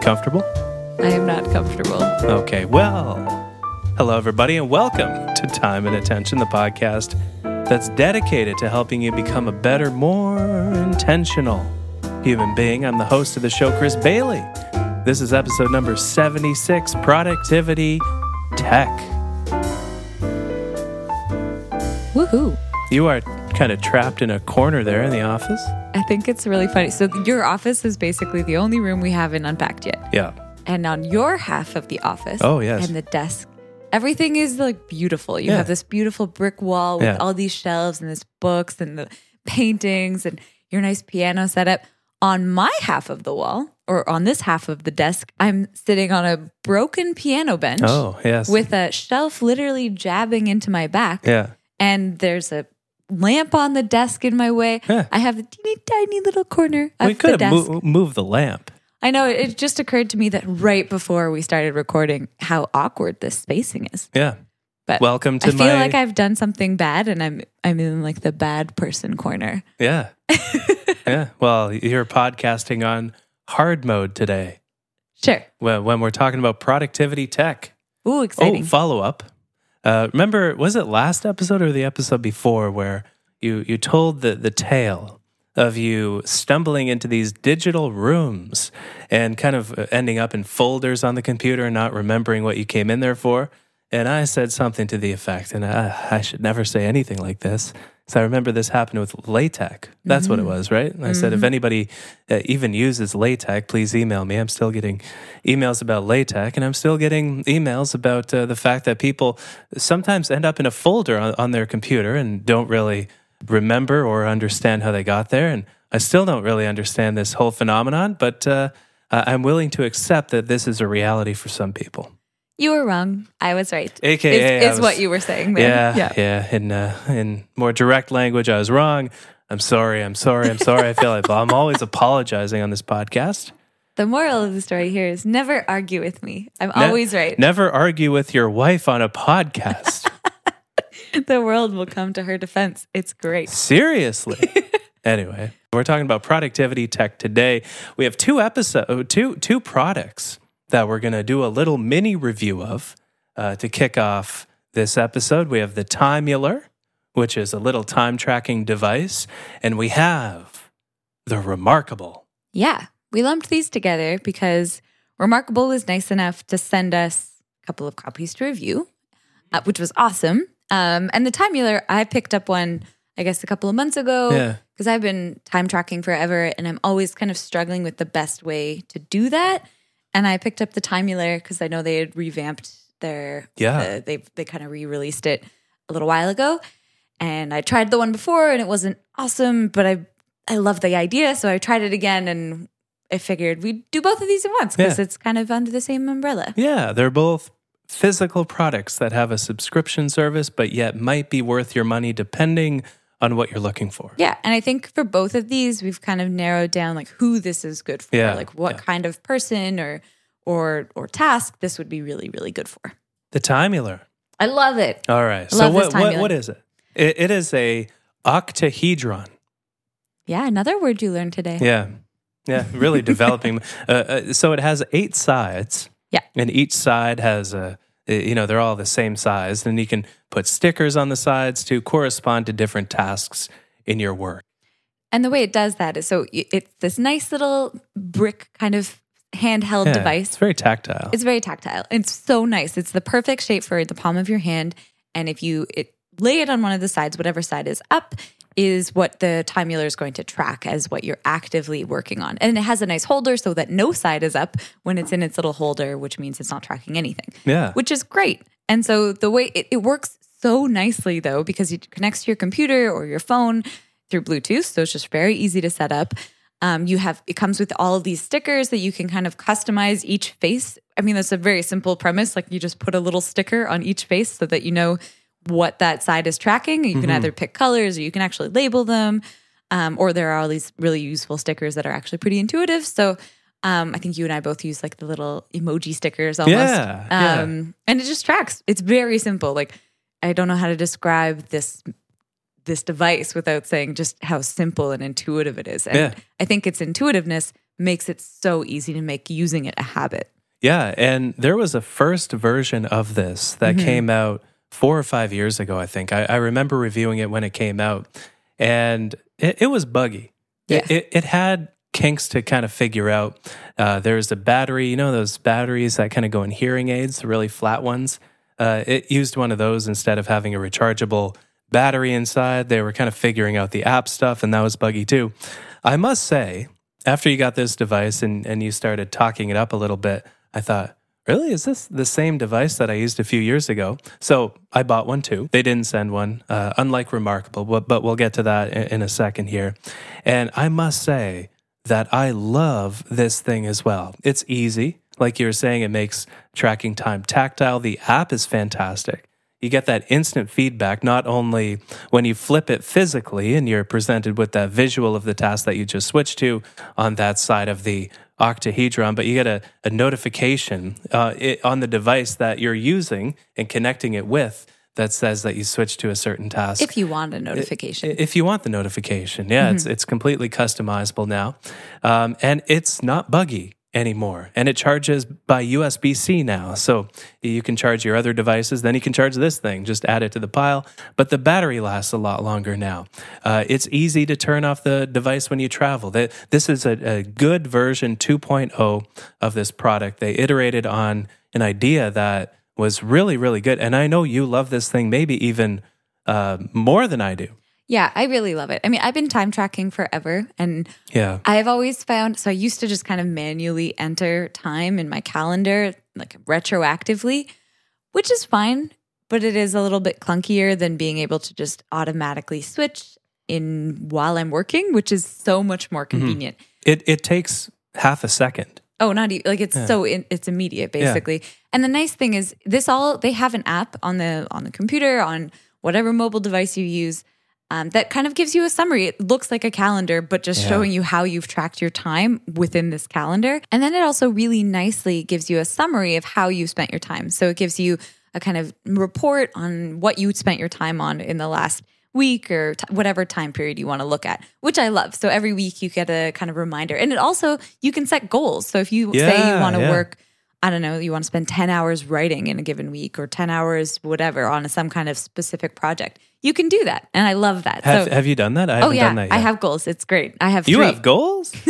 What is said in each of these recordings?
You comfortable? I am not comfortable. Okay, well, hello, everybody, and welcome to Time and Attention, the podcast that's dedicated to helping you become a better, more intentional human being. I'm the host of the show, Chris Bailey. This is episode number 76 Productivity Tech. Woohoo. You are kind of trapped in a corner there in the office. I think it's really funny. So, your office is basically the only room we haven't unpacked yet. Yeah. And on your half of the office, Oh, yes. and the desk, everything is like beautiful. You Yeah. have this beautiful brick wall with Yeah. all these shelves and this books and the paintings and your nice piano setup. On my half of the wall, or on this half of the desk, I'm sitting on a broken piano bench Oh, yes. with a shelf literally jabbing into my back. yeah. and there's a lamp on the desk in my way. Yeah. I have a teeny tiny little corner We the could have mo- moved the lamp. I know it just occurred to me that right before we started recording, how awkward this spacing is. Yeah. But Welcome to my. I feel my. like I've done something bad, and I'm I'm in like the bad person corner. Yeah. yeah. Well, you're podcasting on hard mode today. Sure. When, when we're talking about productivity tech. Ooh, oh, exciting. Oh, follow up. Uh, remember, was it last episode or the episode before where you you told the the tale of you stumbling into these digital rooms and kind of uh, ending up in folders on the computer and not remembering what you came in there for? And I said something to the effect, and I, I should never say anything like this. So I remember this happened with LaTeX. That's what it was, right? And I said, if anybody uh, even uses LaTeX, please email me. I'm still getting emails about LaTeX, and I'm still getting emails about uh, the fact that people sometimes end up in a folder on, on their computer and don't really remember or understand how they got there. And I still don't really understand this whole phenomenon, but uh, I'm willing to accept that this is a reality for some people. You were wrong. I was right. AKA, is, is was- what you were saying there. Yeah, yeah. In uh, in more direct language, I was wrong. I'm sorry. I'm sorry. I'm sorry. I feel like I'm always apologizing on this podcast. The moral of the story here is never argue with me. I'm Ne- always right. Never argue with your wife on a podcast. the world will come to her defense. It's great. Seriously. anyway, we're talking about productivity tech today. We have two episode, two two products that we're going to do a little mini review of uh, to kick off this episode. We have the Timeular, which is a little time tracking device, and we have the Remarkable. Yeah, we lumped these together because Remarkable was nice enough to send us a couple of copies to review, uh, which was awesome. Um, and the Timeular, I picked up one, I guess, a couple of months ago Yeah. because I've been time tracking forever and I'm always kind of struggling with the best way to do that. And I picked up the Timeular because I know they had revamped their, Yeah. the- they, they kind of re released it a little while ago. And I tried the one before and it wasn't awesome, but I I love the idea, so I tried it again and I figured we'd do both of these at once because Yeah. it's kind of under the same umbrella. Yeah, they're both physical products that have a subscription service, but yet might be worth your money depending on what you're looking for. Yeah, and I think for both of these, we've kind of narrowed down like who this is good for, Yeah, like what yeah. kind of person or or or task this would be really really good for. The Timeular. I love it. All right. So what, what what is it? it? It is a octahedron. Yeah, another word you learned today. Yeah. Yeah, really developing. Uh, uh, so it has eight sides. Yeah. And each side has a, Uh, you know, they're all the same size. And you can put stickers on the sides to correspond to different tasks in your work. And the way it does that is so it's this nice little brick kind of handheld Yeah, device. It's very tactile. It's very tactile. It's so nice. It's the perfect shape for the palm of your hand. And if you it, lay it on one of the sides, whatever side is up, is what the Timeular is going to track as what you're actively working on. And it has a nice holder so that no side is up when it's in its little holder, which means it's not tracking anything, yeah. which is great. And so the way it, it works so nicely though, because it connects to your computer or your phone through Bluetooth. So it's just very easy to set up. Um, you have it comes with all of these stickers that you can kind of customize each face. I mean, that's a very simple premise. Like you just put a little sticker on each face so that you know what that side is tracking. You can either pick colors or you can actually label them. Um, or there are all these really useful stickers that are actually pretty intuitive. So um, I think you and I both use like the little emoji stickers almost. Yeah, yeah. Um, and it just tracks. It's very simple. Like I don't know how to describe this this device without saying just how simple and intuitive it is. And Yeah. I think its intuitiveness makes it so easy to make using it a habit. Yeah, and there was a first version of this that Mm-hmm. came out four or five years ago, I think. I, I remember reviewing it when it came out, and it, it was buggy. Yeah. It, it, it had kinks to kind of figure out. Uh, there's a battery, you know, those batteries that kind of go in hearing aids, the really flat ones. Uh, it used one of those instead of having a rechargeable battery inside. They were kind of figuring out the app stuff, and that was buggy too. I must say, after you got this device and, and you started talking it up a little bit, I thought, really? Is this the same device that I used a few years ago? So I bought one too. They didn't send one, uh, unlike Remarkable, but, but we'll get to that in, in a second here. And I must say that I love this thing as well. It's easy. Like you were saying, it makes tracking time tactile. The app is fantastic. You get that instant feedback, not only when you flip it physically and you're presented with that visual of the task that you just switched to on that side of the octahedron, but you get a, a notification uh, it, on the device that you're using and connecting it with that says that you switched to a certain task. If you want a notification. If you want the notification, yeah, it's it's completely customizable now, um, and it's not buggy anymore. And it charges by USB C now, so you can charge your other devices. Then you can charge this thing. Just add it to the pile. But the battery lasts a lot longer now. Uh, it's easy to turn off the device when you travel. This is a, a good version 2.0 of this product. They iterated on an idea that was really really good, and I know you love this thing, maybe even uh, more than I do. Yeah, I really love it. I mean, I've been time tracking forever and Yeah. I've always found so I used to just kind of manually enter time in my calendar like retroactively, which is fine, but it is a little bit clunkier than being able to just automatically switch in while I'm working, which is so much more mm-hmm. convenient. It it takes half a second. Oh, not even like it's so in, it's immediate basically. And the nice thing is this all they have an app on the on the computer on whatever mobile device you use um, that kind of gives you a summary. It looks like a calendar, but just Yeah. showing you how you've tracked your time within this calendar. And then it also really nicely gives you a summary of how you spent your time. So it gives you a kind of report on what you spent your time on in the last week or t- whatever time period you want to look at, which I love. So every week you get a kind of reminder. And it also, you can set goals. So if you say you want to yeah. work, I don't know, you want to spend 10 hours writing in a given week or 10 hours, whatever, on some kind of specific project, you can do that. And I love that. Have so, have you done that? I oh, yeah, done that yet. I have goals. It's great. I have You three. have goals?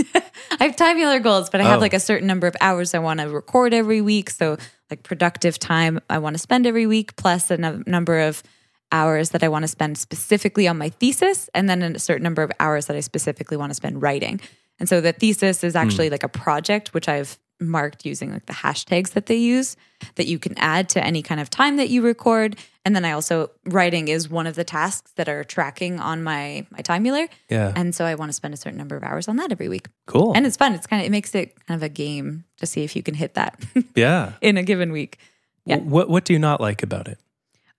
I have Timeular goals, but I have Oh. like a certain number of hours I want to record every week. So, like productive time I want to spend every week, plus a number of hours that I want to spend specifically on my thesis, and then a certain number of hours that I specifically want to spend writing. And so the thesis is hmm. actually like a project, which I've marked using like the hashtags that they use that you can add to any kind of time that you record. And then I also writing is one of the tasks that are tracking on my my Timeular. yeah. And so I want to spend a certain number of hours on that every week. cool. And it's fun. It's kind of it makes it kind of a game to see if you can hit that yeah. in a given week. Yeah. What what do you not like about it?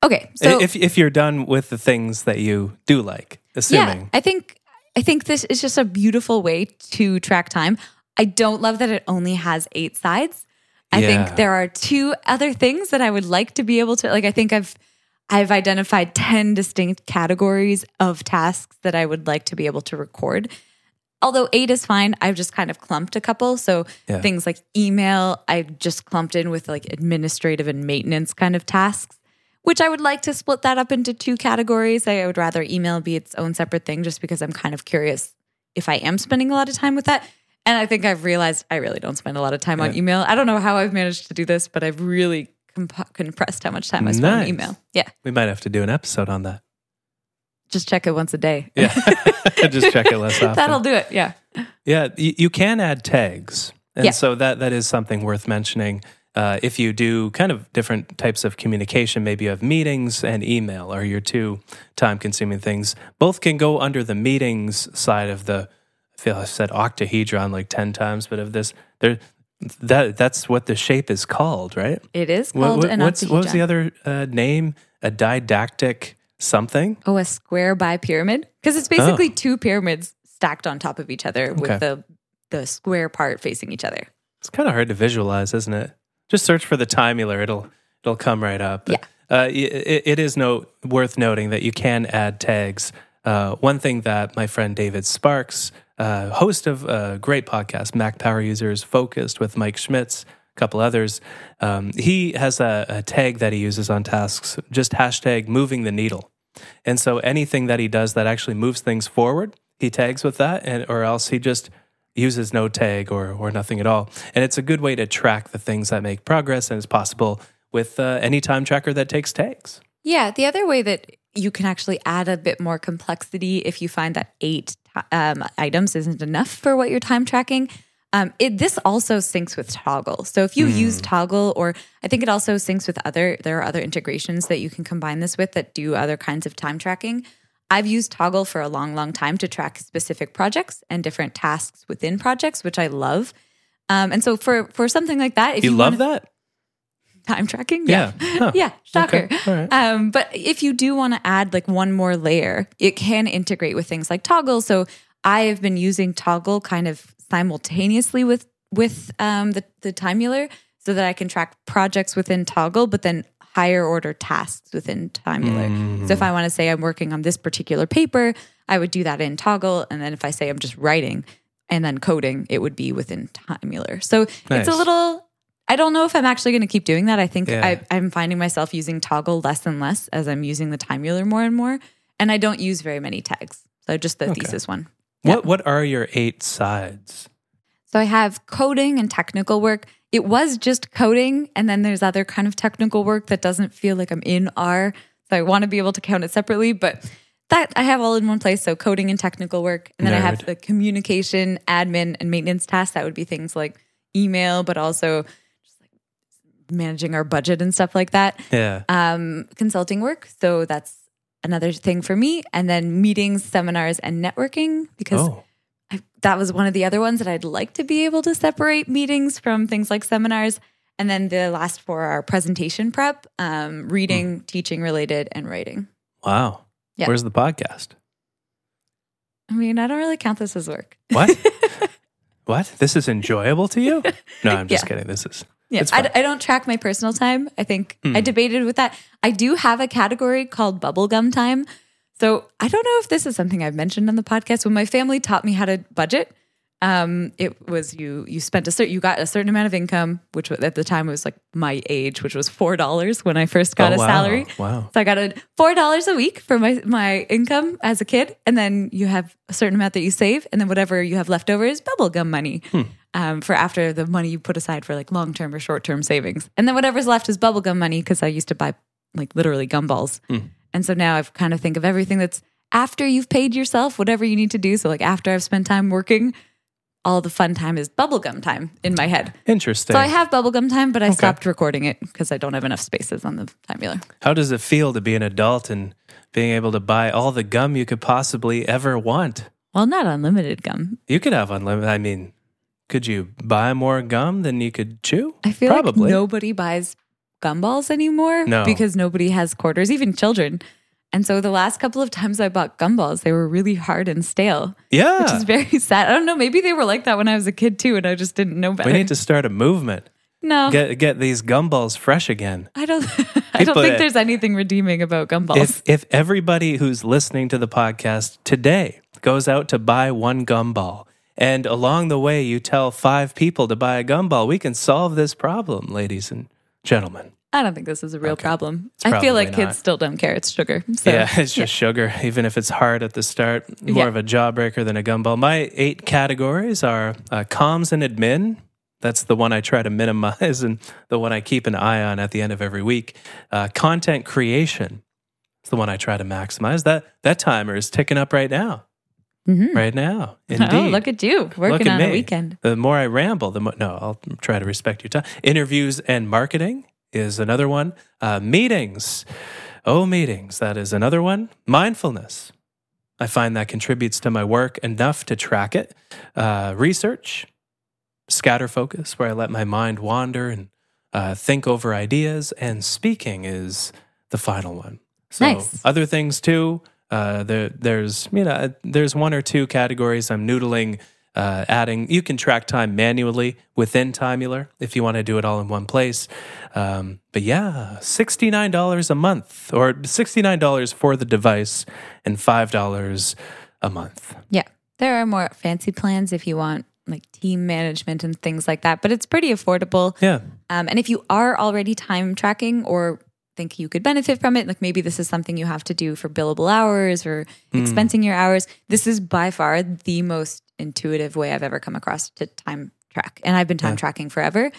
Okay, so if if you're done with the things that you do like, yeah, assuming. I think I think this is just a beautiful way to track time. I don't love that it only has eight sides. I Yeah. think there are two other things that I would like to be able to like. I think I've I've identified ten distinct categories of tasks that I would like to be able to record. Although eight is fine, I've just kind of clumped a couple. So Yeah. things like email, I've just clumped in with like administrative and maintenance kind of tasks, which I would like to split that up into two categories. I would rather email be its own separate thing just because I'm kind of curious if I am spending a lot of time with that. And I think I've realized I really don't spend a lot of time on email. I don't know how I've managed to do this, but I've really comp- compressed how much time I spend Nice. on email. Yeah. We might have to do an episode on that. Just check it once a day. Yeah. Just check it less often. That'll do it. Yeah. Yeah, you, you can add tags, and Yeah. so that that is something worth mentioning. Uh, if you do kind of different types of communication, maybe you have meetings and email are your two time-consuming things. Both can go under the meetings side of the. I feel I've said octahedron like ten times, but of this, there, that that's what the shape is called, right? It is What, called what- an what's what was the other uh, name? A didactic something. Oh, a square bipyramid? Because it's basically two pyramids stacked on top of each other with the the square part facing each other. It's kind of hard to visualize, isn't it? Just search for the Timeular; it'll it'll come right up. Yeah. Uh, it, it is no worth noting that you can add tags Uh, one thing that my friend David Sparks, uh, host of a great podcast, Mac Power Users Focused with Mike Schmitz, a couple others, um, he has a, a tag that he uses on tasks, just hashtag moving the needle. And so anything that he does that actually moves things forward, he tags with that, and or else he just uses no tag or or nothing at all. And it's a good way to track the things that make progress, and it's possible with uh, any time tracker that takes tags. Yeah, the other way that you can actually add a bit more complexity if you find that eight um, items isn't enough for what you're time tracking. Um, it, this also syncs with Toggl. So if you Hmm. use Toggl, or I think it also syncs with other, there are other integrations that you can combine this with that do other kinds of time tracking. I've used Toggl for a long, long time to track specific projects and different tasks within projects, which I love. Um, and so for for something like that, if You you, love wanna- that? Time tracking, Yeah. yeah, Huh. yeah, shocker. Okay. Right. Um, but if you do want to add like one more layer, it can integrate with things like Toggl. So I have been using Toggl kind of simultaneously with with um, the the Timeular, so that I can track projects within Toggl, but then higher order tasks within Timeular. Mm. So if I want to say I'm working on this particular paper, I would do that in Toggl, and then if I say I'm just writing and then coding, it would be within Timeular. So it's a little. I don't know if I'm actually going to keep doing that. I think Yeah. I, I'm finding myself using Toggl less and less as I'm using the Timeular more and more, and I don't use very many tags. So just the Okay. thesis one. What What are your eight sides? So I have coding and technical work. It was just coding, and then there's other kind of technical work that doesn't feel like I'm in R. So I want to be able to count it separately, but that I have all in one place. So coding and technical work, and then I have the communication, admin, and maintenance tasks. That would be things like email, but also managing our budget and stuff like that. Yeah. Um, consulting work. So that's another thing for me. And then meetings, seminars, and networking because Oh, I, that was one of the other ones that I'd like to be able to separate meetings from things like seminars. And then the last four are presentation prep, um, reading, teaching related, and writing. wow. Yeah. Where's the podcast? I mean, I don't really count this as work. What? what? This is enjoyable to you? No, I'm just Yeah. kidding. This is. Yeah, It's I, don't track my personal time. I think I Hmm. debated with that. I do have a category called bubblegum time. So I don't know if this is something I've mentioned on the podcast. When my family taught me how to budget, um, it was you you spent a certain you got a certain amount of income, which at the time was like my age, which was four dollars when I first got Oh, a wow. salary. Wow. So I got a four dollars a week for my my income as a kid, and then you have a certain amount that you save, and then whatever you have left over is bubblegum money Hmm. Um, for after the money you put aside for like long term or short term savings, and then whatever's left is bubblegum money because I used to buy like literally gumballs, Hmm. and so now I've kind of think of everything that's after you've paid yourself whatever you need to do. So like after I've spent time working. All the fun time is bubblegum time in my head. Interesting. So I have bubblegum time, but I stopped recording it because I don't have enough spaces on the time Timeular. How does it feel to be an adult and being able to buy all the gum you could possibly ever want? Well, not unlimited gum. You could have unlimited. I mean, could you buy more gum than you could chew? I feel Probably. like nobody buys gumballs anymore No. because nobody has quarters, even children. And so the last couple of times I bought gumballs, they were really hard and stale, Yeah. which is very sad. I don't know. Maybe they were like that when I was a kid too, and I just didn't know better. we need to start a movement. no, Get get these gumballs fresh again. I don't. I don't think there's anything redeeming about gumballs. If if everybody who's listening to the podcast today goes out to buy one gumball and along the way you tell five people to buy a gumball, we can solve this problem, ladies and gentlemen. I don't think this is a real problem. I feel like not. kids still don't care. It's sugar. So, yeah, it's just sugar, even if it's hard at the start. More Yeah. of a jawbreaker than a gumball. My eight categories are uh, comms and admin. That's the one I try to minimize and the one I keep an eye on at the end of every week. Uh, content creation. It's the one I try to maximize. That that timer is ticking up right now. Mhm. Right now. Indeed. Oh, look at you working at on a weekend. The more I ramble, the more. No, I'll try to respect your time. Interviews and marketing is another one. Uh, meetings. Oh, meetings. That is another one. Mindfulness. I find that contributes to my work enough to track it. Uh, research. Scatter focus, where I let my mind wander and uh, think over ideas. And speaking is the final one. So Nice. other things too. Uh, there, there's you know there's one or two categories I'm noodling uh, adding. You can track time manually within Timeular if you want to do it all in one place. Um, but yeah, sixty nine dollars a month, or sixty nine dollars for the device, and five dollars a month. Yeah. There are more fancy plans if you want like team management and things like that, but it's pretty affordable. Yeah, Um, and if you are already time tracking or think you could benefit from it, like maybe this is something you have to do for billable hours or hmm. expensing your hours, this is by far the most intuitive way I've ever come across to time track. And I've been time tracking forever,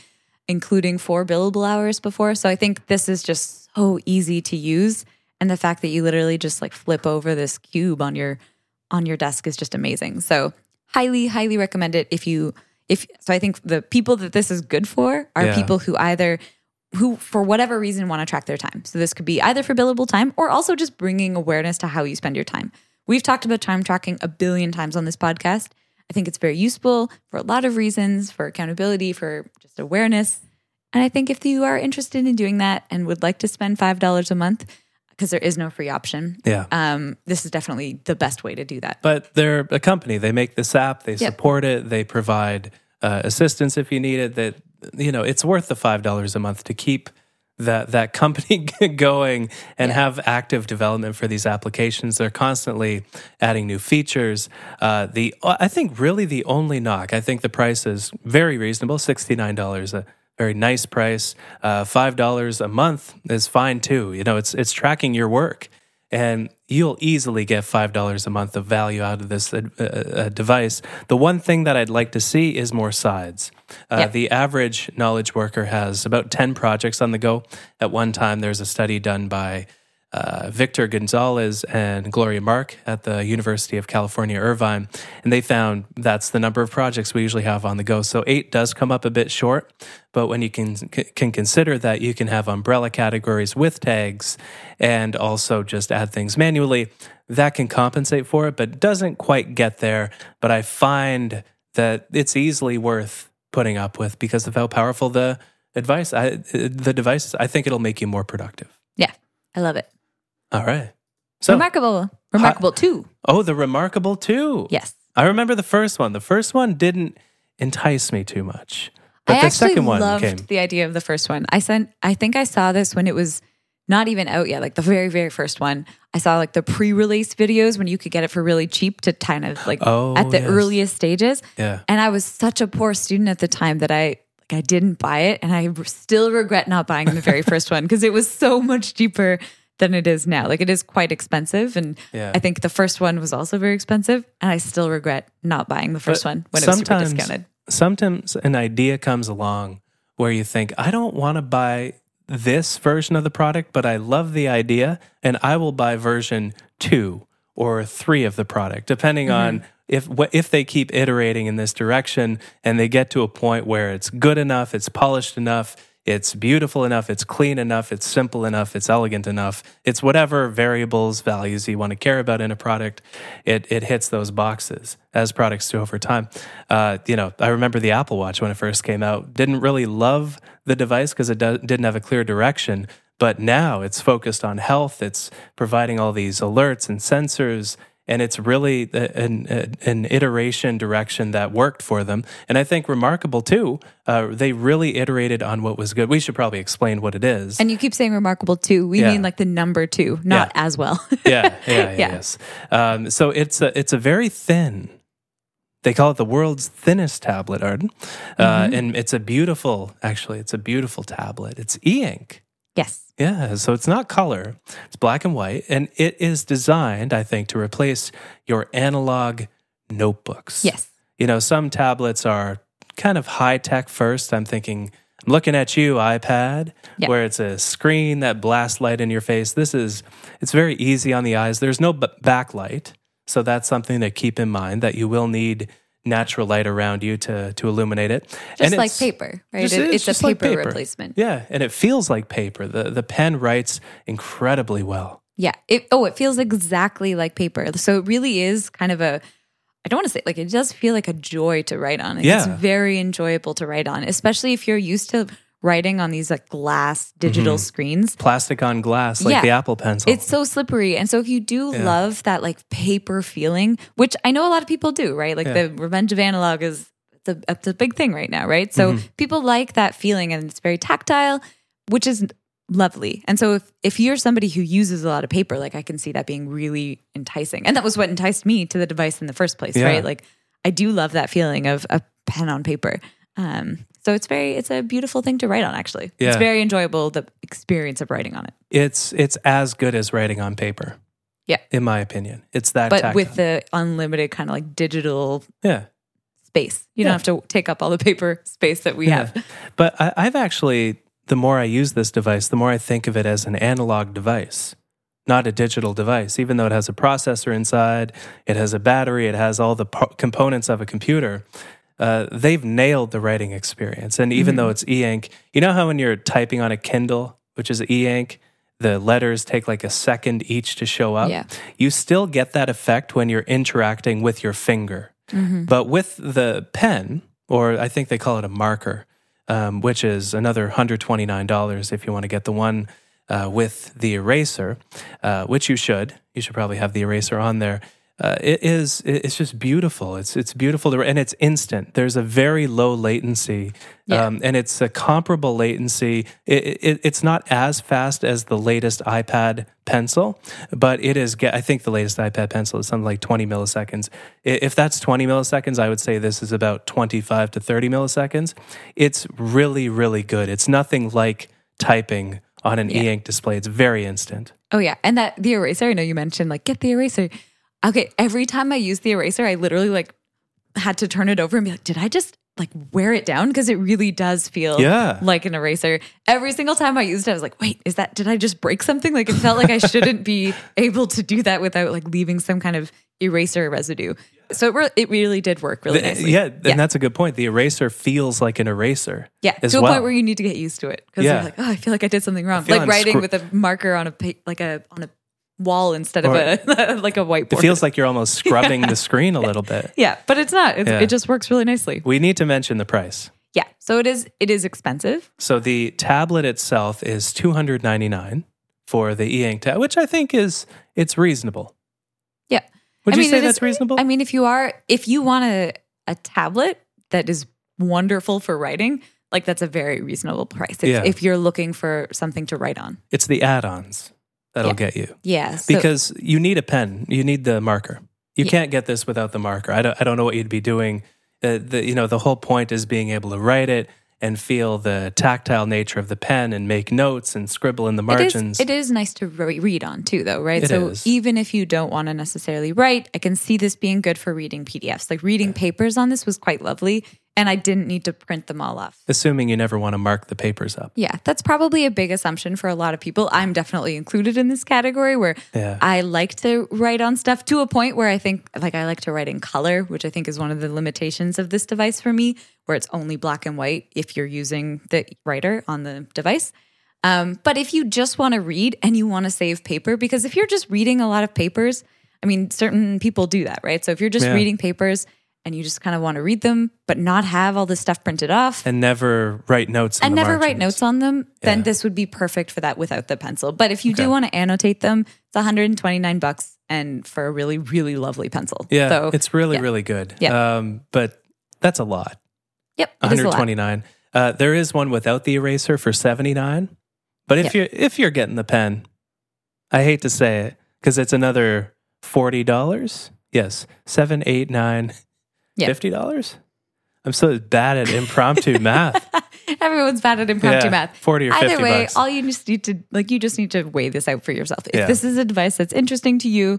including for billable hours before. So I think this is just so easy to use. And the fact that you literally just like flip over this cube on your on your desk is just amazing. So highly, highly recommend it if you if so I think the people that this is good for are Yeah. people who either who for whatever reason want to track their time. So this could be either for billable time or also just bringing awareness to how you spend your time. We've talked about time tracking a billion times on this podcast. I think it's very useful for a lot of reasons, for accountability, for just awareness. And I think if you are interested in doing that and would like to spend $5 a month because there is no free option, yeah. um, this is definitely the best way to do that. But they're a company. They make this app. They support it. They provide uh, assistance if you need it. That you know, it's worth the five dollars a month to keep that that company going and Yeah. have active development for these applications. They're constantly adding new features. Uh, the I think really the only knock. I think the price is very reasonable. Sixty nine dollars. A very nice price. Uh, Five dollars a month is fine too. You know, it's it's tracking your work and you'll easily get five dollars a month of value out of this uh, uh, device. The one thing that I'd like to see is more sides. Uh, Yeah. The average knowledge worker has about ten projects on the go at one time. There's a study done by uh, Victor Gonzalez and Gloria Mark at the University of California, Irvine, and they found that's the number of projects we usually have on the go. So eight does come up a bit short, but when you can can consider that you can have umbrella categories with tags and also just add things manually, that can compensate for it, but doesn't quite get there. But I find that it's easily worth putting up with because of how powerful the advice I, the device. I think it'll make you more productive. Yeah, I love it. All right. So, remarkable, remarkable too. oh, the remarkable two. Yes. I remember the first one. The first one didn't entice me too much, but I the actually second one loved came. the idea of the first one. I sent. I think I saw this when it was not even out yet. Like the very, very first one. I saw like the pre-release videos when you could get it for really cheap to kind of like Oh, at the yes. earliest stages. Yeah. And I was such a poor student at the time that I like I didn't buy it, and I still regret not buying the very first one because it was so much cheaper than it is now. Like it is quite expensive, and Yeah. I think the first one was also very expensive, and I still regret not buying the first But one when it was super discounted. Sometimes an idea comes along where you think, I don't want to buy this version of the product, but I love the idea and I will buy version two or three of the product, depending Mm-hmm. on if if they keep iterating in this direction and they get to a point where it's good enough, it's polished enough, it's beautiful enough, it's clean enough, it's simple enough, it's elegant enough, it's whatever variables, values you want to care about in a product, it it hits those boxes as products do over time. Uh, you know, I remember the Apple Watch when it first came out. Didn't really love the device because it do- didn't have a clear direction. But now it's focused on health. It's providing all these alerts and sensors, and it's really an, an, iteration direction that worked for them. And I think remarkable too. Uh, they really iterated on what was good. We should probably explain what it is. And you keep saying remarkable too We Yeah. mean like the number two, not Yeah. as well. yeah, yeah, yeah, yes. Um, so it's a it's a very thin. They call it the world's thinnest tablet, Arden, uh, Mm-hmm. and it's a beautiful. Actually, it's a beautiful tablet. It's e-ink. Yes. Yeah, so it's not color, it's black and white, and it is designed, I think, to replace your analog notebooks. Yes. You know, some tablets are kind of high tech first. I'm thinking, I'm looking at you, iPad, Yeah. where it's a screen that blasts light in your face. This is, it's very easy on the eyes. There's no b- backlight. So that's something to keep in mind that you will need natural light around you to, to illuminate it. Just like it's- paper, right? just- it's it's just a like paper, paper. replacement. Yeah, and it feels like paper. The the pen writes incredibly well. Yeah. It, oh, it feels exactly like paper. So it really is kind of a, I don't want to say like it does feel like a joy to write on. Like, It's Yeah. very enjoyable to write on, especially if you're used to writing on these like glass digital screens. Plastic on glass, like Yeah. the Apple Pencil. It's so slippery. And so if you do Yeah. love that like paper feeling, which I know a lot of people do, right? Like Yeah. the revenge of analog is the, it's a big thing right now, right? So Mm-hmm. people like that feeling and it's very tactile, which is lovely. And so if if you're somebody who uses a lot of paper, like I can see that being really enticing. And that was what enticed me to the device in the first place, right? Like I do love that feeling of a pen on paper. Um so it's very it's a beautiful thing to write on actually. Yeah. It's very enjoyable the experience of writing on it. it's it's as good as writing on paper. Yeah. In my opinion. It's that but tactile. with the unlimited kind of like digital Yeah. space. You Yeah. don't have to take up all the paper space that we Yeah. have. But I, I've actually, the more I use this device, the more I think of it as an analog device, not a digital device. Even though it has a processor inside, it has a battery, it has all the po- components of a computer. Uh, they've nailed the writing experience. And even though it's e ink, you know how when you're typing on a Kindle, which is e ink, the letters take like a second each to show up. Yeah. You still get that effect when you're interacting with your finger. But with the pen, or I think they call it a marker, um, which is another $129 if you want to get the one uh, with the eraser, uh, which you should. You should probably have the eraser on there. Uh, it is. It's just beautiful. It's it's beautiful to, and it's instant. There's a very low latency, Yeah. um, and it's a comparable latency. It, it, it's not as fast as the latest iPad Pencil, but it is. I think the latest iPad Pencil is something like 20 milliseconds. If that's 20 milliseconds, I would say this is about 25 to 30 milliseconds. It's really really good. It's nothing like typing on an Yeah. e-ink display. It's very instant. Oh yeah, and that the eraser. I know you mentioned like get the eraser. Okay, every time I use the eraser, I literally like had to turn it over and be like, did I just like wear it down? Because it really does feel Yeah. like an eraser. Every single time I used it, I was like, wait, is that did I just break something? Like it felt like I shouldn't be able to do that without like leaving some kind of eraser residue. So it, re- it really did work really The- nicely. yeah, and that's a good point. The eraser feels like an eraser. Yeah, to a well. point where you need to get used to it because Yeah. you're like, oh, I feel like I did something wrong. Like I'm writing with a marker on a pa- like a on a wall instead of Or- a like a whiteboard. It feels like you're almost scrubbing the screen a little bit. yeah, but it's not. It's, Yeah. It just works really nicely. We need to mention the price. Yeah, so it is. It is expensive. So the tablet itself is 299 for the e-ink tab, which I think is it's reasonable. Yeah, Would I you mean, say it is- that's reasonable? I mean, if you are, if you want a a tablet that is wonderful for writing, like that's a very reasonable price. If, Yeah. if you're looking for something to write on. it's the add-ons that'll Yeah. get you Yeah, so, because you need a pen, you need the marker. You Yeah. can't get this without the marker. I don't, I don't know what you'd be doing. Uh, the, you know, the whole point is being able to write it and feel the tactile nature of the pen and make notes and scribble in the margins. it is nice to re- read on too, though, right? It so is. even if you don't want to necessarily write, I can see this being good for reading PDFs. Like reading papers on this was quite lovely, and I didn't need to print them all off. Assuming you never want to mark the papers up. Yeah, that's probably a big assumption for a lot of people. I'm definitely included in this category where Yeah. I like to write on stuff to a point where I think like I like to write in color, which I think is one of the limitations of this device for me, where it's only black and white if you're using the writer on the device. Um, but if you just want to read and you want to save paper, because if you're just reading a lot of papers, I mean, certain people do that, right? So if you're just Yeah. reading papers and you just kind of want to read them, but not have all this stuff printed off, And never write notes and never write notes on them, then Yeah. this would be perfect for that without the pencil. But if you Okay. do want to annotate them, it's 129 bucks and for a really, really lovely pencil. Yeah, So it's really, yeah. really good. Yeah. Um, but that's a lot. yep, it is a lot. 129. Uh, there is one without the eraser for 79. But if you're if you're getting the pen, I hate to say it because it's another forty dollars. Yes, seven, eight, nine, Yeah. fifty dollars. I'm so bad at impromptu math. Everyone's bad at impromptu Yeah, math. Forty or Either way, bucks. all you just need to like you just need to weigh this out for yourself. If Yeah. this is a device that's interesting to you,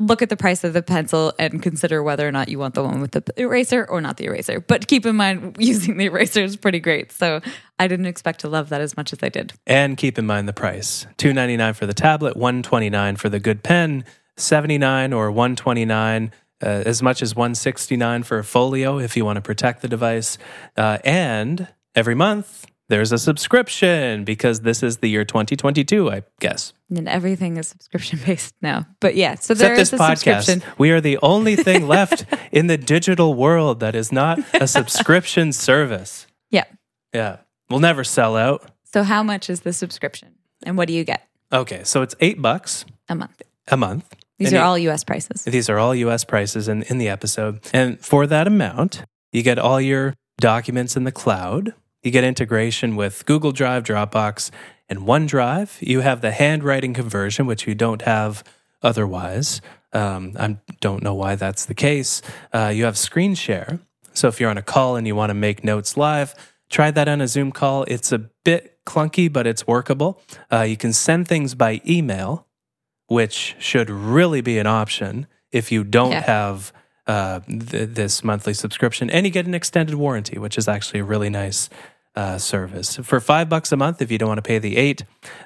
look at the price of the pencil and consider whether or not you want the one with the eraser or not the eraser. But keep in mind using the eraser is pretty great. So I didn't expect to love that as much as I did. And keep in mind the price: two ninety nine for the tablet, one twenty nine for the good pen, seventy nine or one twenty nine. Uh, as much as 169 for a folio if you want to protect the device uh, and every month there's a subscription because this is the year 2022 i guess And everything is subscription based now. But yeah, so Except there this is a subscription. podcast we are the only thing left in the digital world that is not a subscription service Yeah. yeah We'll never sell out. So how much is the subscription, and what do you get Okay, so it's eight bucks a month? a month. These And are you- all U.S. prices. These are all US prices in, in the episode. And for that amount, you get all your documents in the cloud. You get integration with Google Drive, Dropbox, and OneDrive. You have the handwriting conversion, which you don't have otherwise. Um, I don't know why that's the case. Uh, you have screen share. So if you're on a call and you want to make notes live, try that on a Zoom call. It's a bit clunky, but it's workable. Uh, you can send things by email which should really be an option if you don't Yeah. have uh, th- this monthly subscription. And you get an extended warranty, which is actually a really nice uh, service. For five bucks a month, if you don't want to pay the eight,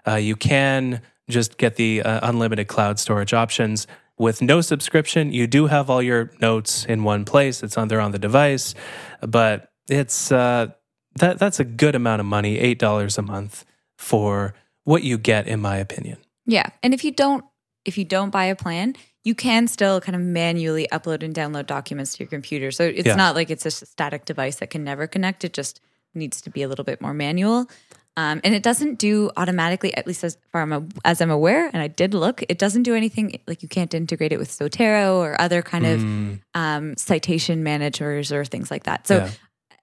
uh, you can just get the uh, unlimited cloud storage options. With no subscription, you do have all your notes in one place. It's on there on the device, but it's uh, that that's a good amount of money, eight dollars a month for what you get, in my opinion. Yeah, and if you don't if you don't buy a plan, you can still kind of manually upload and download documents to your computer. So it's Yeah. not like it's just a static device that can never connect. It just needs to be a little bit more manual. Um, and it doesn't do automatically, at least as far as I'm aware, and I did look, it doesn't do anything like you can't integrate it with Zotero or other kind of um, citation managers or things like that. So Yeah.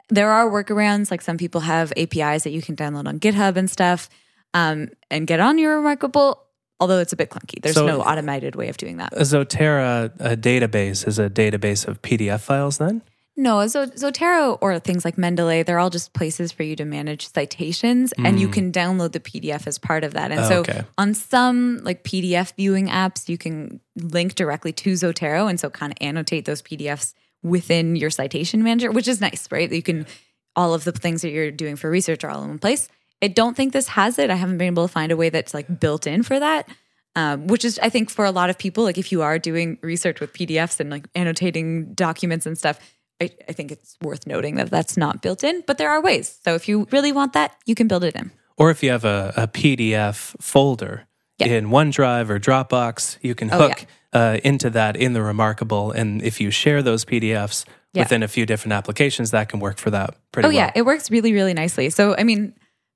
there are workarounds. Like some people have APIs that you can download on GitHub and stuff um, and get on your Remarkable, although it's a bit clunky. There's So- no automated way of doing that. A Zotero a database is a database of PDF files then? No, Zo- Zotero or things like Mendeley, they're all just places for you to manage citations and you mm. can download the PDF as part of that. And Oh, so okay. on some like PDF viewing apps, you can link directly to Zotero and so kind of annotate those PDFs within your citation manager, which is nice, right? You can all of the things that you're doing for research are all in one place. I don't think this has it. I haven't been able to find a way that's like built in for that. Um, which is, I think, for a lot of people, like if you are doing research with PDFs and like annotating documents and stuff, I, I think it's worth noting that that's not built in, but there are ways. So if you really want that, you can build it in. Or if you have a, a PDF folder Yeah. in OneDrive or Dropbox, you can Oh, hook uh, into that in the Remarkable. And if you share those PDFs Yeah. within a few different applications, that can work for that pretty well. Oh well. yeah, it works really really nicely. So I mean,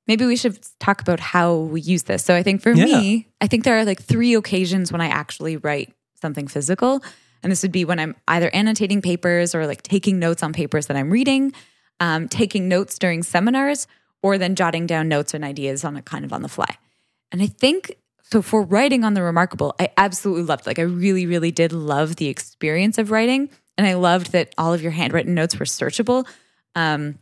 maybe we should talk about how we use this. So I think for Yeah. me, I think there are like three occasions when I actually write something physical, and this would be when I'm either annotating papers or like taking notes on papers that I'm reading, um, taking notes during seminars, or then jotting down notes and ideas on a kind of on the fly. And I think so for writing on the remarkable, I absolutely loved. Like I really, really did love the experience of writing, and I loved that all of your handwritten notes were searchable. Um,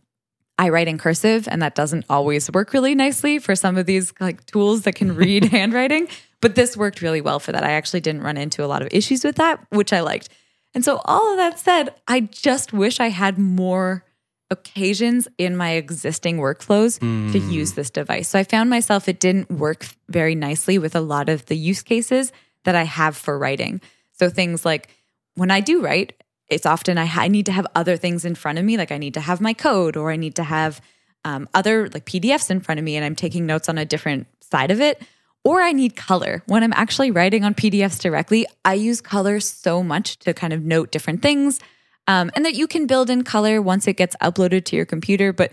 I write in cursive, and that doesn't always work really nicely for some of these like tools that can read handwriting. But this worked really well for that. I actually didn't run into a lot of issues with that, which I liked. And so, all of that said, I just wish I had more occasions in my existing workflows to hmm. use this device. So I found myself it didn't work very nicely with a lot of the use cases that I have for writing. So things like when I do write, it's often I, I need to have other things in front of me, like I need to have my code or I need to have um, other like PDFs in front of me, and I'm taking notes on a different side of it. Or I need color. When I'm actually writing on PDFs directly, I use color so much to kind of note different things um, and that you can build in color once it gets uploaded to your computer. But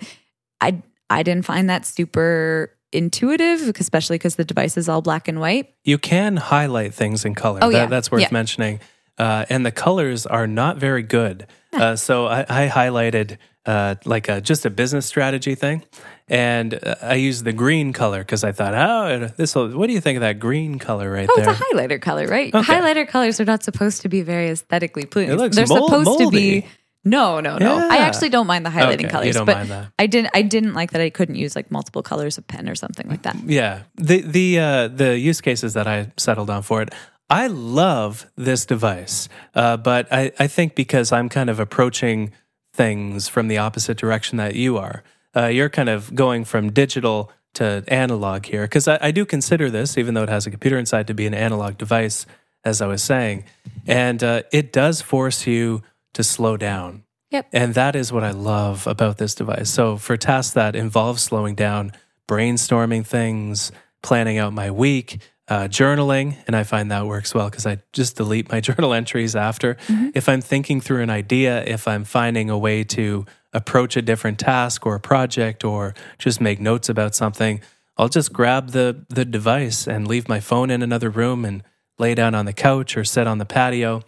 I I didn't find that super intuitive, especially because the device is all black and white. You can highlight things in color. Oh, That- yeah. That's worth Yeah. mentioning. Uh, and the colors are not very good. Uh, so I, I highlighted uh, like a, just a business strategy thing. And uh, I used the green color because I thought, oh, this will, what do you think of that green color right Oh, there? it's a highlighter color, right? Okay. Highlighter colors are not supposed to be very aesthetically pleasing. It looks They're mol- supposed to be. moldy. No, no, no. I actually don't mind the highlighting Okay, you colors, don't but mind that. I didn't. I didn't like that I couldn't use like multiple colors of pen or something like that. Yeah, the the uh, the use cases that I settled on for it, I love this device, uh, but I I think because I'm kind of approaching things from the opposite direction that you are, uh, you're kind of going from digital to analog here. Because I, I do consider this, even though it has a computer inside, to be an analog device, as I was saying, and uh, it does force you to slow down. Yep. And that is what I love about this device. So, for tasks that involve slowing down, brainstorming things, planning out my week, uh, journaling, and I find that works well because I just delete my journal entries after. If I'm thinking through an idea, if I'm finding a way to approach a different task or a project or just make notes about something, I'll just grab the the device and leave my phone in another room and lay down on the couch or sit on the patio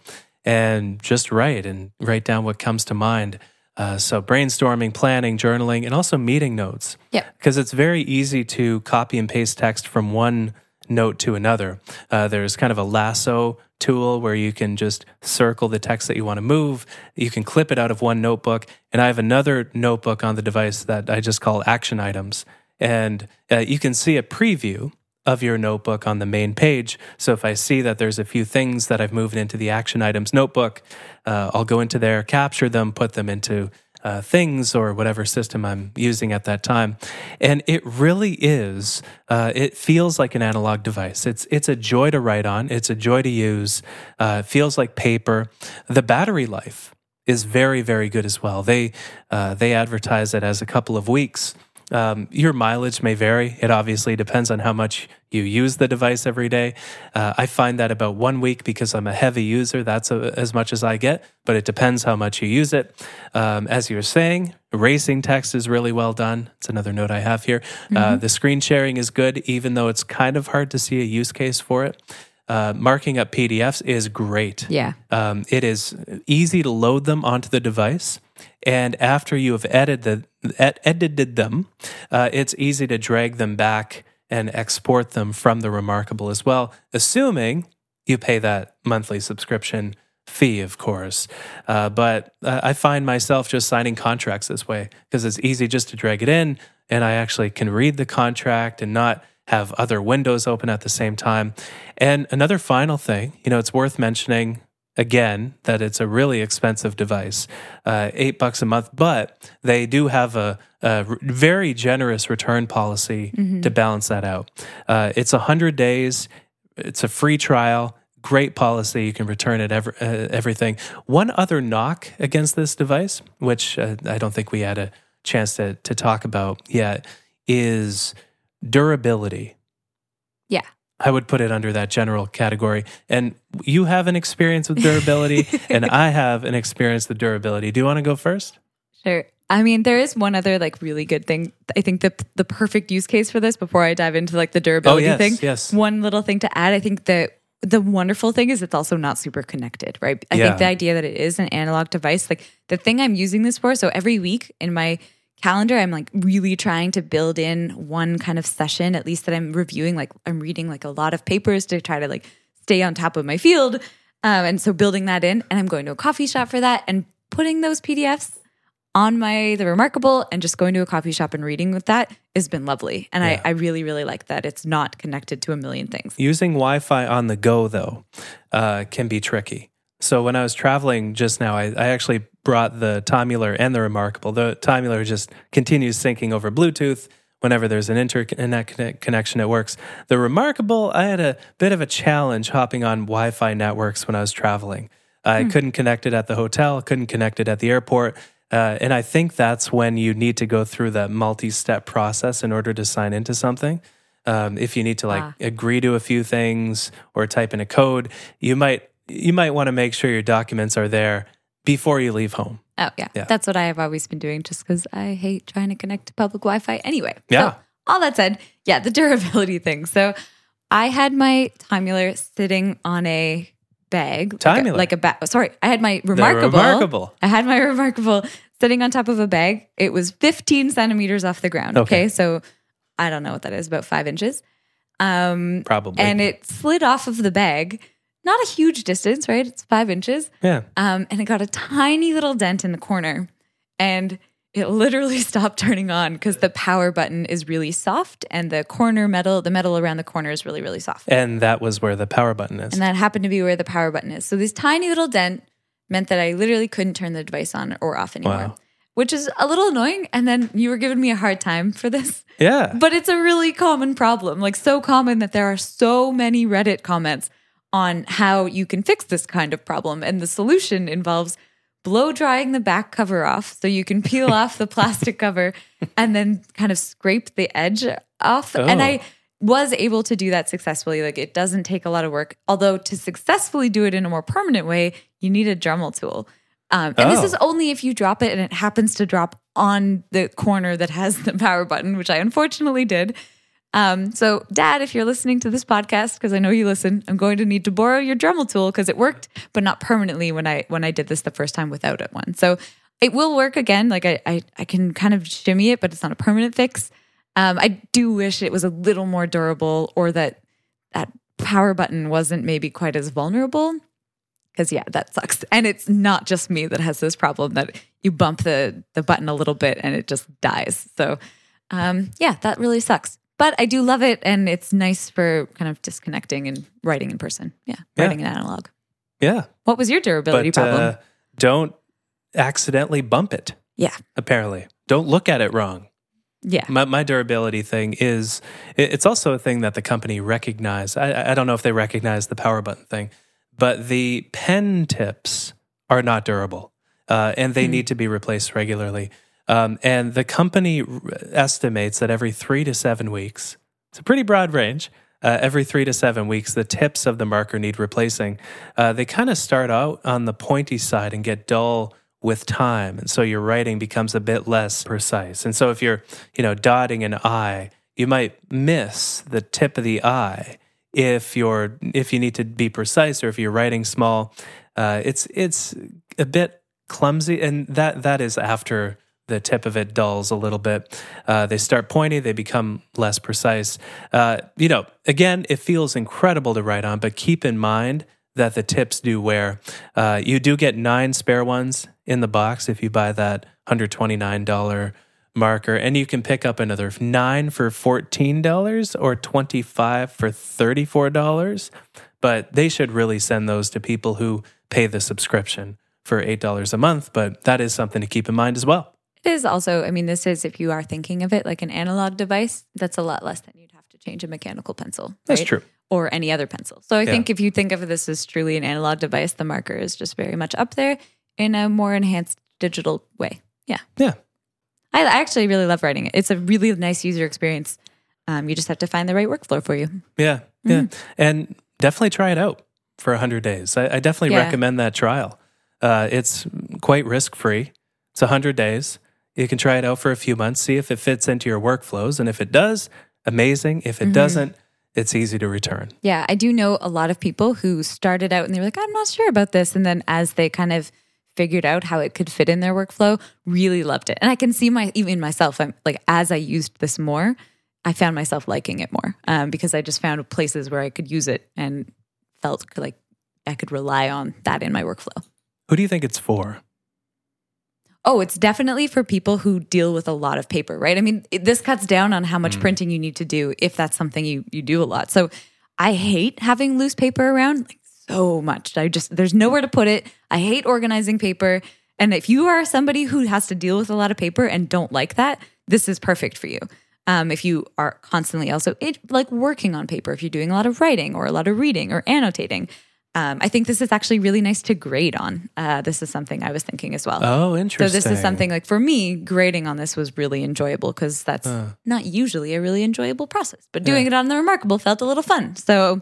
and just write and write down what comes to mind. Uh, so brainstorming, planning, journaling, and also meeting notes. Yep. Because it's very easy to copy and paste text from one note to another. Uh, there's kind of a lasso tool where you can just circle the text that you want to move. You can clip it out of one notebook. And I have another notebook on the device that I just call action items. And uh, you can see a preview of your notebook on the main page. So if I see that there's a few things that I've moved into the action items notebook, uh, I'll go into there, capture them, put them into uh, things or whatever system I'm using at that time. And it really is, uh, it feels like an analog device. It's, it's a joy to write on, it's a joy to use. Uh, feels like paper. The battery life is very, very good as well. They, uh, they advertise it as a couple of weeks. Um, your mileage may vary. It obviously depends on how much you use the device every day. Uh, I find that about one week because I'm a heavy user, that's a, as much as I get, but it depends how much you use it. Um, as you were saying, erasing text is really well done. It's another note I have here. Uh, the screen sharing is good, even though it's kind of hard to see a use case for it. Uh, marking up PDFs is great. Yeah. Um, it is easy to load them onto the device. And after you have edited, ed- edited them, uh, it's easy to drag them back and export them from the Remarkable as well, assuming you pay that monthly subscription fee, of course. Uh, but uh, I find myself just signing contracts this way because it's easy just to drag it in and I actually can read the contract and not have other windows open at the same time. And another final thing, you know, it's worth mentioning again that it's a really expensive device, uh, eight bucks a month, but they do have a very generous return policy to balance that out. Uh, it's 100 days, it's a free trial. Great policy. You can return it ever, uh, everything. One other knock against this device, which uh, I don't think we had a chance to, to talk about yet, is durability. I would put it under that general category. And you have an experience with durability, and I have an experience with durability. Do you want to go first? Sure. I mean, there is one other like really good thing. I think the the perfect use case for this before I dive into like the durability Oh, yes, thing. yes. One little thing to add. I think that the wonderful thing is it's also not super connected, right? I Yeah. think the idea that it is an analog device, like the thing I'm using this for. So every week in my calendar, I'm like really trying to build in one kind of session, at least that I'm reviewing. Like I'm reading like a lot of papers to try to like stay on top of my field. Um, and so building that in, and I'm going to a coffee shop for that and putting those PDFs on my the remarkable and just going to a coffee shop and reading with that has been lovely and Yeah. I, I really really like that it's not connected to a million things Using Wi Fi on the go, though, uh, can be tricky. So when I was traveling just now, I, I actually brought the Timeular and the Remarkable. The Timeular just continues syncing over Bluetooth. Whenever there's an internet connection, it works. The Remarkable, I had a bit of a challenge hopping on Wi Fi networks when I was traveling. I couldn't connect it at the hotel, couldn't connect it at the airport. Uh, and I think that's when you need to go through that multi step process in order to sign into something. Um, if you need to like Ah. agree to a few things or type in a code, you might you might want to make sure your documents are there before you leave home. oh yeah, Yeah. that's what i have always been doing just because i hate trying to connect to public wi-fi anyway Yeah. so, all that said yeah the durability thing so i had my Timeular sitting on a bag like a- Timeular? like a bag sorry i had my remarkable Remarkable. I had my remarkable sitting on top of a bag. It was 15 centimeters off the ground. Okay. Okay. So I don't know what that is, about five inches. Um, Probably. and it slid off of the bag. Not a huge distance, right? It's five inches. yeah. Um, and it got a tiny little dent in the corner. And it literally stopped turning on because the power button is really soft and the corner metal, the metal around the corner is really, really soft. And that was where the power button is. And that happened to be where the power button is. So this tiny little dent meant that I literally couldn't turn the device on or off anymore, Wow. which is a little annoying. And then you were giving me a hard time for this, yeah. but it's a really common problem. Like so common that there are so many Reddit comments on how you can fix this kind of problem. And the solution involves blow drying the back cover off so you can peel off the plastic cover and then kind of scrape the edge off. And Oh. I was able to do that successfully. Like it doesn't take a lot of work. Although to successfully do it in a more permanent way, you need a Dremel tool. Um, and this Oh. is only if you drop it and it happens to drop on the corner that has the power button, which I unfortunately did. Um, so, Dad, if you're listening to this podcast, because I know you listen, I'm going to need to borrow your Dremel tool because it worked, but not permanently when I when I did this the first time without it one. So it will work again. Like I I, I can kind of shimmy it, but it's not a permanent fix. Um, I do wish it was a little more durable, or that that power button wasn't maybe quite as vulnerable. Because yeah, that sucks. And it's not just me that has this problem that you bump the the button a little bit and it just dies. So um, yeah, that really sucks. But I do love it, and it's nice for kind of disconnecting and writing in person. Yeah, Yeah. writing in analog. Yeah. What was your durability But problem? uh, don't accidentally bump it, yeah, apparently. Don't look at it wrong. yeah, My, my durability thing is, it- it's also a thing that the company recognized. I, I don't know if they recognize the power button thing, but the pen tips are not durable uh, and they need to be replaced regularly. Um, and the company estimates that every three to seven weeks, it's a pretty broad range. Uh, every three to seven weeks, the tips of the marker need replacing. Uh, they kind of start out on the pointy side and get dull with time, and so your writing becomes a bit less precise. And so if you're, you know, dotting an I, you might miss the tip of the I if you're if you need to be precise or if you're writing small. Uh, it's it's a bit clumsy, and that that is after the tip of it dulls a little bit. Uh, they start pointy, they become less precise. Uh, you know, again, it feels incredible to write on, but keep in mind that the tips do wear. Uh, you do get nine spare ones in the box if you buy that $129 marker, and you can pick up another nine for $14 or 25 for $34. But they should really send those to people who pay the subscription for $8 a month. But that is something to keep in mind as well. It is also. I mean, this is if you are thinking of it like an analog device, that's a lot less than you'd have to change a mechanical pencil. That's right? true. Or any other pencil. So I Yeah. think if you think of this as truly an analog device, the marker is just very much up there in a more enhanced digital way. Yeah. Yeah. I actually really love writing it. It's a really nice user experience. Um, you just have to find the right workflow for you. Yeah, yeah, and definitely try it out for hundred days. I, I definitely Yeah. recommend that trial. Uh, it's quite risk free. It's hundred days. You can try it out for a few months, see if it fits into your workflows, and if it does, amazing. If it doesn't, it's easy to return. Yeah, I do know a lot of people who started out and they were like, I'm not sure about this. And then as they kind of figured out how it could fit in their workflow, really loved it. And I can see my, even myself, I'm like, as I used this more, I found myself liking it more um, because I just found places where I could use it and felt like I could rely on that in my workflow. Who do you think it's for? Oh, it's definitely for people who deal with a lot of paper, right? I mean, it, this cuts down on how much printing you need to do if that's something you you do a lot. So, I hate having loose paper around like so much. I just there's nowhere to put it. I hate organizing paper. And if you are somebody who has to deal with a lot of paper and don't like that, this is perfect for you. Um, if you are constantly also it, like working on paper, if you're doing a lot of writing or a lot of reading or annotating, um, I think this is actually really nice to grade on. Uh, this is something I was thinking as well. Oh, interesting. So this is something like for me, grading on this was really enjoyable because that's not usually a really enjoyable process. But doing it on the Remarkable felt a little fun. So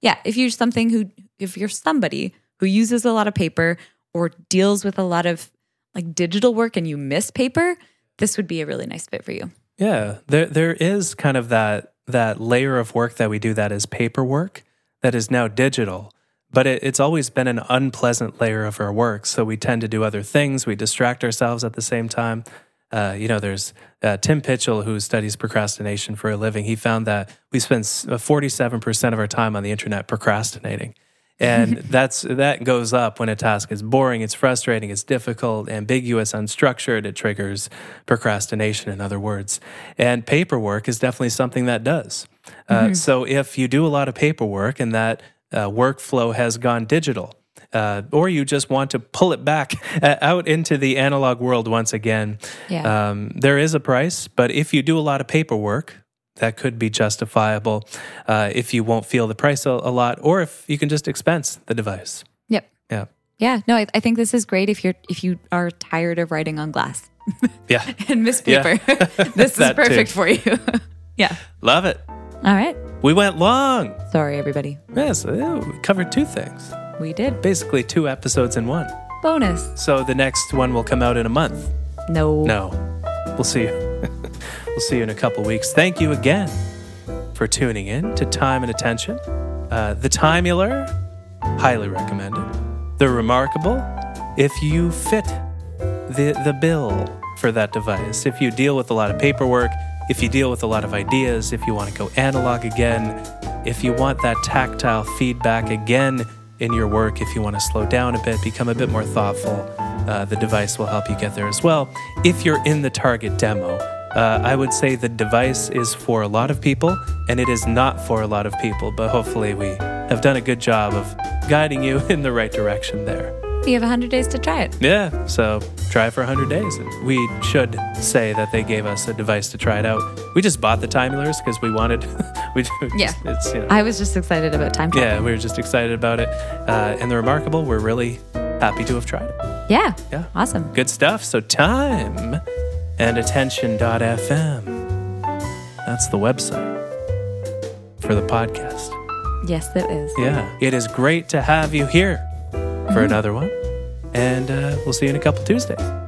yeah, if you're something who if you're somebody who uses a lot of paper or deals with a lot of like digital work and you miss paper, this would be a really nice fit for you. Yeah, there there is kind of that that layer of work that we do that is paperwork that is now digital, but it, it's always been an unpleasant layer of our work. So we tend to do other things. We distract ourselves at the same time. Uh, you know, there's uh, Tim Pychyl who studies procrastination for a living. He found that we spend forty seven percent of our time on the internet procrastinating. And that's that goes up when a task is boring, it's frustrating, it's difficult, ambiguous, unstructured. It triggers procrastination, in other words. And paperwork is definitely something that does. Uh, so if you do a lot of paperwork and that uh, workflow has gone digital, uh, or you just want to pull it back uh, out into the analog world once again, Yeah. um, there is a price. But if you do a lot of paperwork, that could be justifiable uh, if you won't feel the price a, a lot, or if you can just expense the device. Yep. Yeah, Yeah. No, I, I think this is great if you're if you are tired of writing on glass yeah, and miss Yeah. paper. this is That too. perfect for you. yeah. love it. All right. We went long. Sorry, everybody. Yes, we covered two things. We did. Basically, two episodes in one. Bonus. So the next one will come out in a month. No. No. We'll see you. we'll see you in a couple weeks. Thank you again for tuning in to Time and Attention. Uh, the Timeular, highly recommended. The Remarkable, if you fit the, the bill for that device, if you deal with a lot of paperwork, if you deal with a lot of ideas, if you want to go analog again, if you want that tactile feedback again in your work, if you want to slow down a bit, become a bit more thoughtful, uh, the device will help you get there as well. If you're in the target demo, uh, I would say the device is for a lot of people and it is not for a lot of people, but hopefully we have done a good job of guiding you in the right direction there. You have 100 days to try it. Yeah, so try it for 100 days. And we should say that they gave us a device to try it out. We just bought the Timeulars because we wanted, we just, Yeah. it's, you know, I was just excited about time travel. yeah, we were just excited about it. Uh, and the remarkable, we're really happy to have tried it. Yeah. Yeah. Awesome. Good stuff. So time and attention.fm. That's the website for the podcast. Yes, that is. Yeah. It is great to have you here for another one. And uh, we'll see you in a couple Tuesdays.